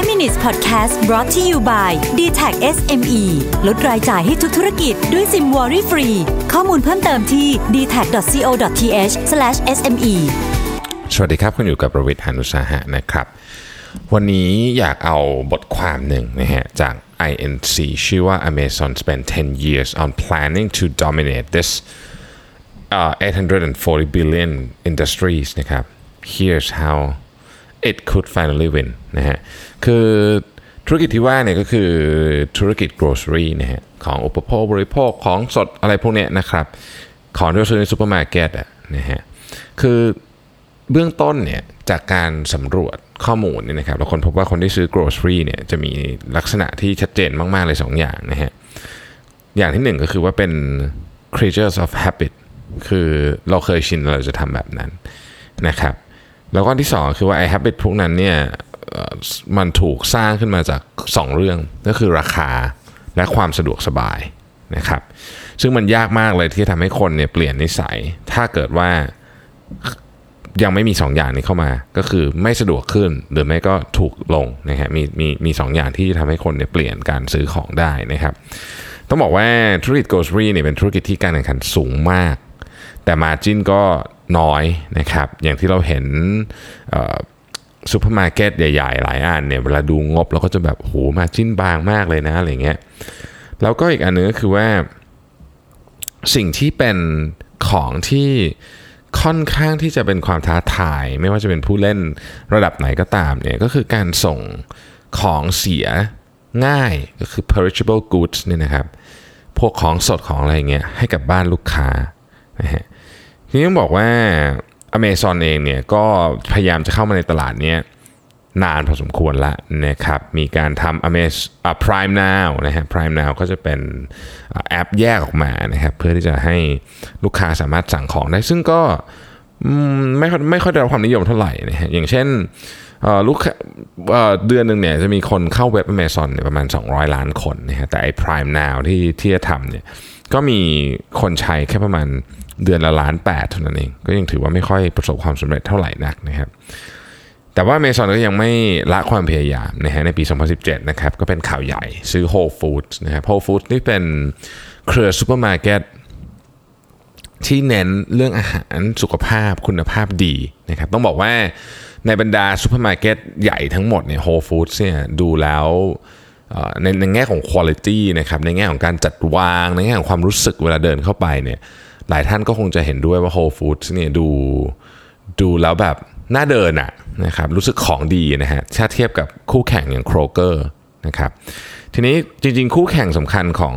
5 minutes podcast brought to you by d t a c SME ลดรายจ่ายให้ทุกธุรกิจด้วยซิมวอรี่ฟรี ข้อมูลเพิ่มเติมที่ d t a c c o t h s m e สวัสดีครับ คุณอยู่กับประวิทย์หานุสาหะนะครับ วันนี้อยากเอาบทความหนึ่งนะฮะจาก INC ชื่อว่า Amazon spent 10 years on planning to dominate this uh, 840 billion industries นะครับ here's how it could finally win นะฮะคือธุรกิจที่ว่าเนี่ยก็คือธุรกิจ grocery นะฮะของอุปโภคบริโภคของสดอะไรพวกเนี้ยนะครับ ของที่เราซื้อในซูเปอร์มาร์เก็ตอะนะฮะคือเบื้องต้นเนี่ยจากการสำรวจข้อมูลเนี่ยนะครับเราค้นพบว่าคนที่ซื้อ grocery เนี่ยจะมีลักษณะที่ชัดเจนมาก ๆ เลย 2 อย่างนะฮะอย่างที่หนึ่งก็คือว่าเป็น creatures of habit คือเราเคยชินเราจะทำแบบนั้นนะครับ แล้วก็ที่สองคือว่าไอ้ habit พวกนั้นเนี่ยมันถูกสร้างขึ้นมาจาก 2 เรื่องก็คือราคาและความสะดวกสบายนะครับซึ่งมันยากมากเลยที่จะทำให้คนเนี่ยเปลี่ยนนิสัย ถ้าเกิดว่ายังไม่มี 2 อย่างนี้เข้ามา ก็คือไม่สะดวกขึ้นหรือไม่ก็ถูกลงนะฮะมีมีมีสองอย่างที่จะทำให้คนเนี่ยเปลี่ยนการซื้อของได้นะครับ ต้องบอกว่าธุรกิจ grocery เนี่ยเป็นธุรกิจที่การแข่งขันสูงมาก แต่ margin ก็ น้อยนะครับ อย่างที่เราเห็นซูเปอร์มาร์เก็ตใหญ่ๆ หลายอันเนี่ยเวลาดูงบเราก็จะแบบโห margin บางมากเลยนะอะไรเงี้ยแล้วก็อีกอันนึงก็คือว่า สิ่งที่เป็นของที่ค่อนข้างที่จะเป็นความท้าทาย ไม่ว่าจะเป็นผู้เล่นระดับไหนก็ตามเนี่ยก็คือการส่งของเสียง่ายก็คือ perishable goods เนี่ยนะครับ พวกของสดของอะไรเงี้ยให้กับบ้านลูกค้านะฮะ ทีนี้ต้องบอกว่า Amazon เองเนี่ยก็พยายามจะเข้ามาในตลาดนี้นานพอสมควรละนะครับมีการทำ Amazon อ่า Prime Now นะฮะ Prime Now ก็จะเป็นแอปแยกออกมานะครับเพื่อที่จะให้ลูกค้าสามารถสั่งของได้ ซึ่งก็ไม่ค่อยไม่ค่อยได้รับความนิยมเท่าไหร่นะฮะอย่างเช่นเอ่อลูกเดือนหนึ่งเนี่ยจะมีคนเข้าเว็บ Amazon เนี่ยประมาณ 200 ล้านคนนะฮะแต่ไอ้ Prime Now ที่ที่จะทำเนี่ยก็มีคนใช้แค่ประมาณ เดือนละล้านแปดเท่านั้นเอง ก็ยังถือว่าไม่ค่อยประสบความสำเร็จเท่าไหร่นักนะครับแต่ว่า Amazon ก็ยังไม่ละความพยายามนะฮะในปี 2017 นะครับ ก็เป็นข่าวใหญ่ซื้อ Whole Foods นะครับ Whole Foods นี่เป็นเครือซูเปอร์มาร์เก็ตที่เน้นเรื่องอาหารสุขภาพคุณภาพดีนะครับ ต้องบอกว่าในบรรดาซูเปอร์มาร์เก็ตใหญ่ทั้งหมดเนี่ย Whole Foods เนี่ยดูแล้วในในแง่ของ quality นะครับ ในแง่ของการจัดวาง ในแง่ของความรู้สึกเวลาเดินเข้าไปเนี่ย หลายท่านก็คงจะเห็นด้วยว่า Whole Foods เนี่ยดูดูแล้วแบบน่าเดินอะนะครับรู้สึกของดีนะฮะถ้าเทียบกับคู่แข่งอย่าง Kroger นะครับทีนี้จริงๆ คู่แข่งสำคัญของ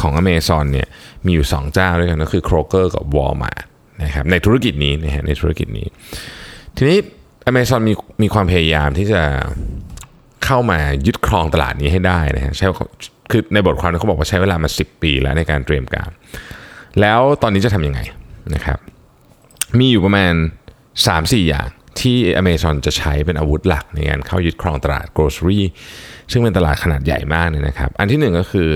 ของ Amazon เนี่ยมีอยู่ 2 เจ้าด้วยกันก็คือ Kroger กับ Walmart นะครับในธุรกิจนี้นะฮะในธุรกิจนี้ ทีนี้ Amazon มีมีความพยายามที่จะเข้ามายึดครองตลาดนี้ให้ได้นะฮะใช้คือในบทความเขาบอกว่าใช้เวลามา 10 ปีแล้วในการเตรียมการ แล้วตอนนี้จะทำยังไงนะครับ มีอยู่ประมาณ 3-4 อย่างที่ Amazon จะใช้เป็นอาวุธหลักในการเข้ายึดครองตลาด grocery ซึ่งเป็นตลาดขนาดใหญ่มากเนี่ยนะครับ อันที่หนึ่งก็คือ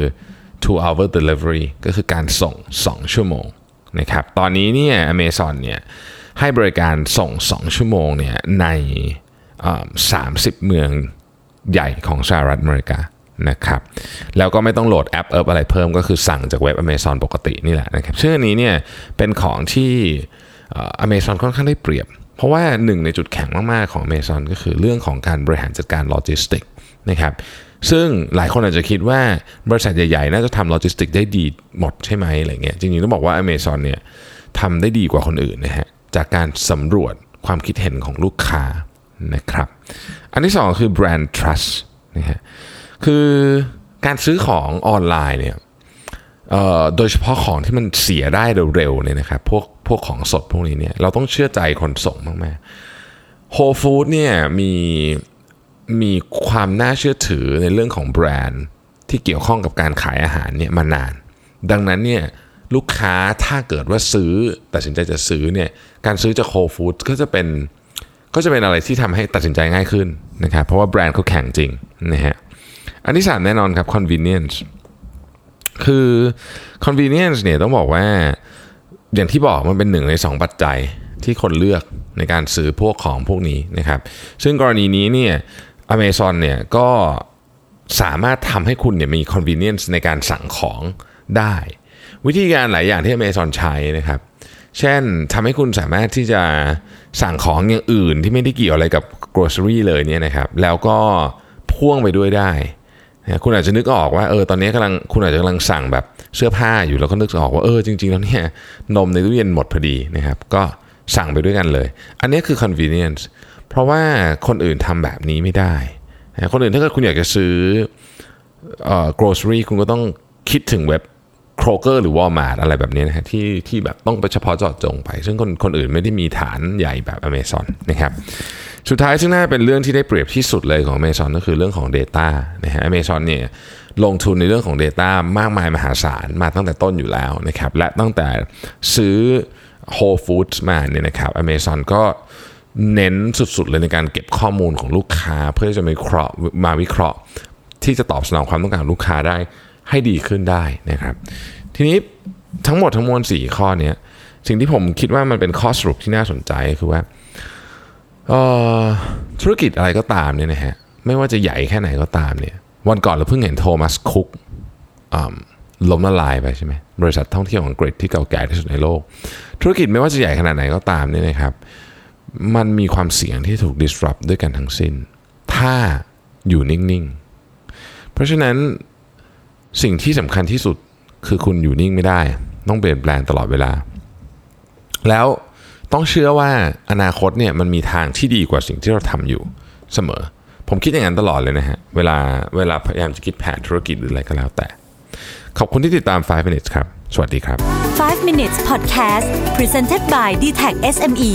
two hour delivery ก็คือการส่ง 2 ชั่วโมงนะครับ ตอนนี้เนี่ย Amazon เนี่ยให้บริการส่ง 2 ชั่วโมงเนี่ยใน 30 เมืองใหญ่ของสหรัฐอเมริกา นะครับแล้วก็ไม่ต้องโหลดแอปเอิบอะไรเพิ่มก็คือสั่งจากเว็บ Amazon ปกตินี่แหละนะครับซึ่งอันนี้เนี่ยเป็นของที่อเมซอนค่อนข้างได้เปรียบ เพราะว่าหนึ่งในจุดแข็งมากๆของ Amazon ก็คือเรื่องของการบริหารจัดการโลจิสติกนะครับซึ่งหลายคนอาจจะคิดว่าบริษัทใหญ่ๆ น่าจะทำโลจิสติกได้ดีหมดใช่ไหมอะไรเงี้ยจริงๆต้องบอกว่า Amazon เนี่ยทำได้ดีกว่าคนอื่นนะฮะจากการสำรวจความคิดเห็นของลูกค้านะครับอันที่สองคือ brand trust นะฮะ คือการซื้อของออนไลน์เนี่ยโดยเฉพาะของที่มันเสียได้เร็วๆเนี่ยนะครับพวกพวกของสดพวกนี้เนี่ยเราต้องเชื่อใจคนส่งมากๆ Whole Food เนี่ยมีมีความน่าเชื่อถือในเรื่องของแบรนด์ที่เกี่ยวข้องกับการขายอาหารเนี่ยมานาน ดังนั้นเนี่ยลูกค้าถ้าเกิดว่าซื้อตัดสินใจจะซื้อเนี่ยการซื้อจาก Whole Food ก็จะเป็นก็จะเป็นอะไรที่ทำให้ตัดสินใจง่ายขึ้นนะครับเพราะว่าแบรนด์เขาแข่งจริงนะฮะ อันที่สามแน่นอนครับ convenience คือ convenience เนี่ยต้องบอกว่าอย่างที่บอกมันเป็นหนึ่งในสองปัจจัยที่คนเลือกในการซื้อพวกของพวกนี้นะครับ ซึ่งกรณีนี้เนี่ย Amazon เนี่ยก็สามารถทำให้คุณเนี่ยมี convenience ในการสั่งของได้ วิธีการหลายอย่างที่ Amazon ใช้นะครับ เช่นทำให้คุณสามารถที่จะสั่งของอย่างอื่นที่ไม่ได้เกี่ยวอะไรกับ grocery เลยเนี่ยนะครับ แล้วก็พ่วงไปด้วยได้ คุณอาจจะนึกออกว่าเออตอนนี้กำลังคุณอาจจะกำลังสั่งแบบเสื้อผ้าอยู่แล้วก็นึกออกว่าเออจริง ๆ แล้วเนี่ยนมในตู้เย็นหมดพอดีนะครับ ก็สั่งไปด้วยกันเลย อันนี้คือ convenience เพราะว่าคนอื่นทำแบบนี้ไม่ได้ คนอื่นถ้าเกิดคุณอยากจะซื้อเอ่อ grocery คุณก็ต้องคิดถึงเว็บ Kroger หรือ Walmart อะไรแบบนี้นะฮะที่ที่แบบต้องไปเฉพาะเจาะจงไป ซึ่งคนคนอื่นไม่ได้มีฐานใหญ่แบบ Amazon นะครับ สุดท้ายซึ่งน่าเป็นเรื่องที่ได้เปรียบที่สุดเลยของ Amazon ก็คือเรื่องของ Data นะฮะ Amazon เนี่ยลงทุนในเรื่องของ Data มากมายมหาศาลมาตั้งแต่ต้นอยู่แล้วนะครับและตั้งแต่ซื้อ Whole Foods มาเนี่ยนะครับ Amazon ก็เน้นสุดๆเลยในการเก็บข้อมูลของลูกค้า เพื่อจะมาวิเคราะห์มาวิเคราะห์ ที่จะตอบสนองความต้องการของลูกค้าได้ให้ดีขึ้นได้นะครับ ทีนี้ทั้งหมดทั้งมวล4ข้อเนี้ยสิ่งที่ผมคิดว่ามันเป็นข้อสรุปที่น่าสนใจคือว่า ธุรกิจอะไรก็ตามเนี่ยนะฮะไม่ว่าจะใหญ่แค่ไหนก็ตามเนี่ยวันก่อนเราเพิ่งเห็นโทมัสคุกล้มละลายไปใช่ไหมบริษัทท่องเที่ยวอังกฤษที่เก่าแก่ที่สุดในโลก ธุรกิจไม่ว่าจะใหญ่ขนาดไหนก็ตามเนี่ยนะครับ มันมีความเสี่ยงที่ถูก disrupt ด้วยกันทั้งสิ้น ถ้าอยู่นิ่ง ๆ เพราะฉะนั้นสิ่งที่สำคัญที่สุดคือคุณอยู่นิ่งไม่ได้ ต้องเปลี่ยนแปลงตลอดเวลา แล้ว ต้องเชื่อว่าอนาคตเนี่ยมันมีทางที่ดีกว่าสิ่งที่เราทำอยู่เสมอ ผมคิดอย่างนั้นตลอดเลยนะฮะ เวลาเวลาพยายามจะคิดแผนธุรกิจหรืออะไรก็แล้วแต่ ขอบคุณที่ติดตาม 5 minutes ครับ สวัสดีครับ 5 minutes podcast presented by d t e c h SME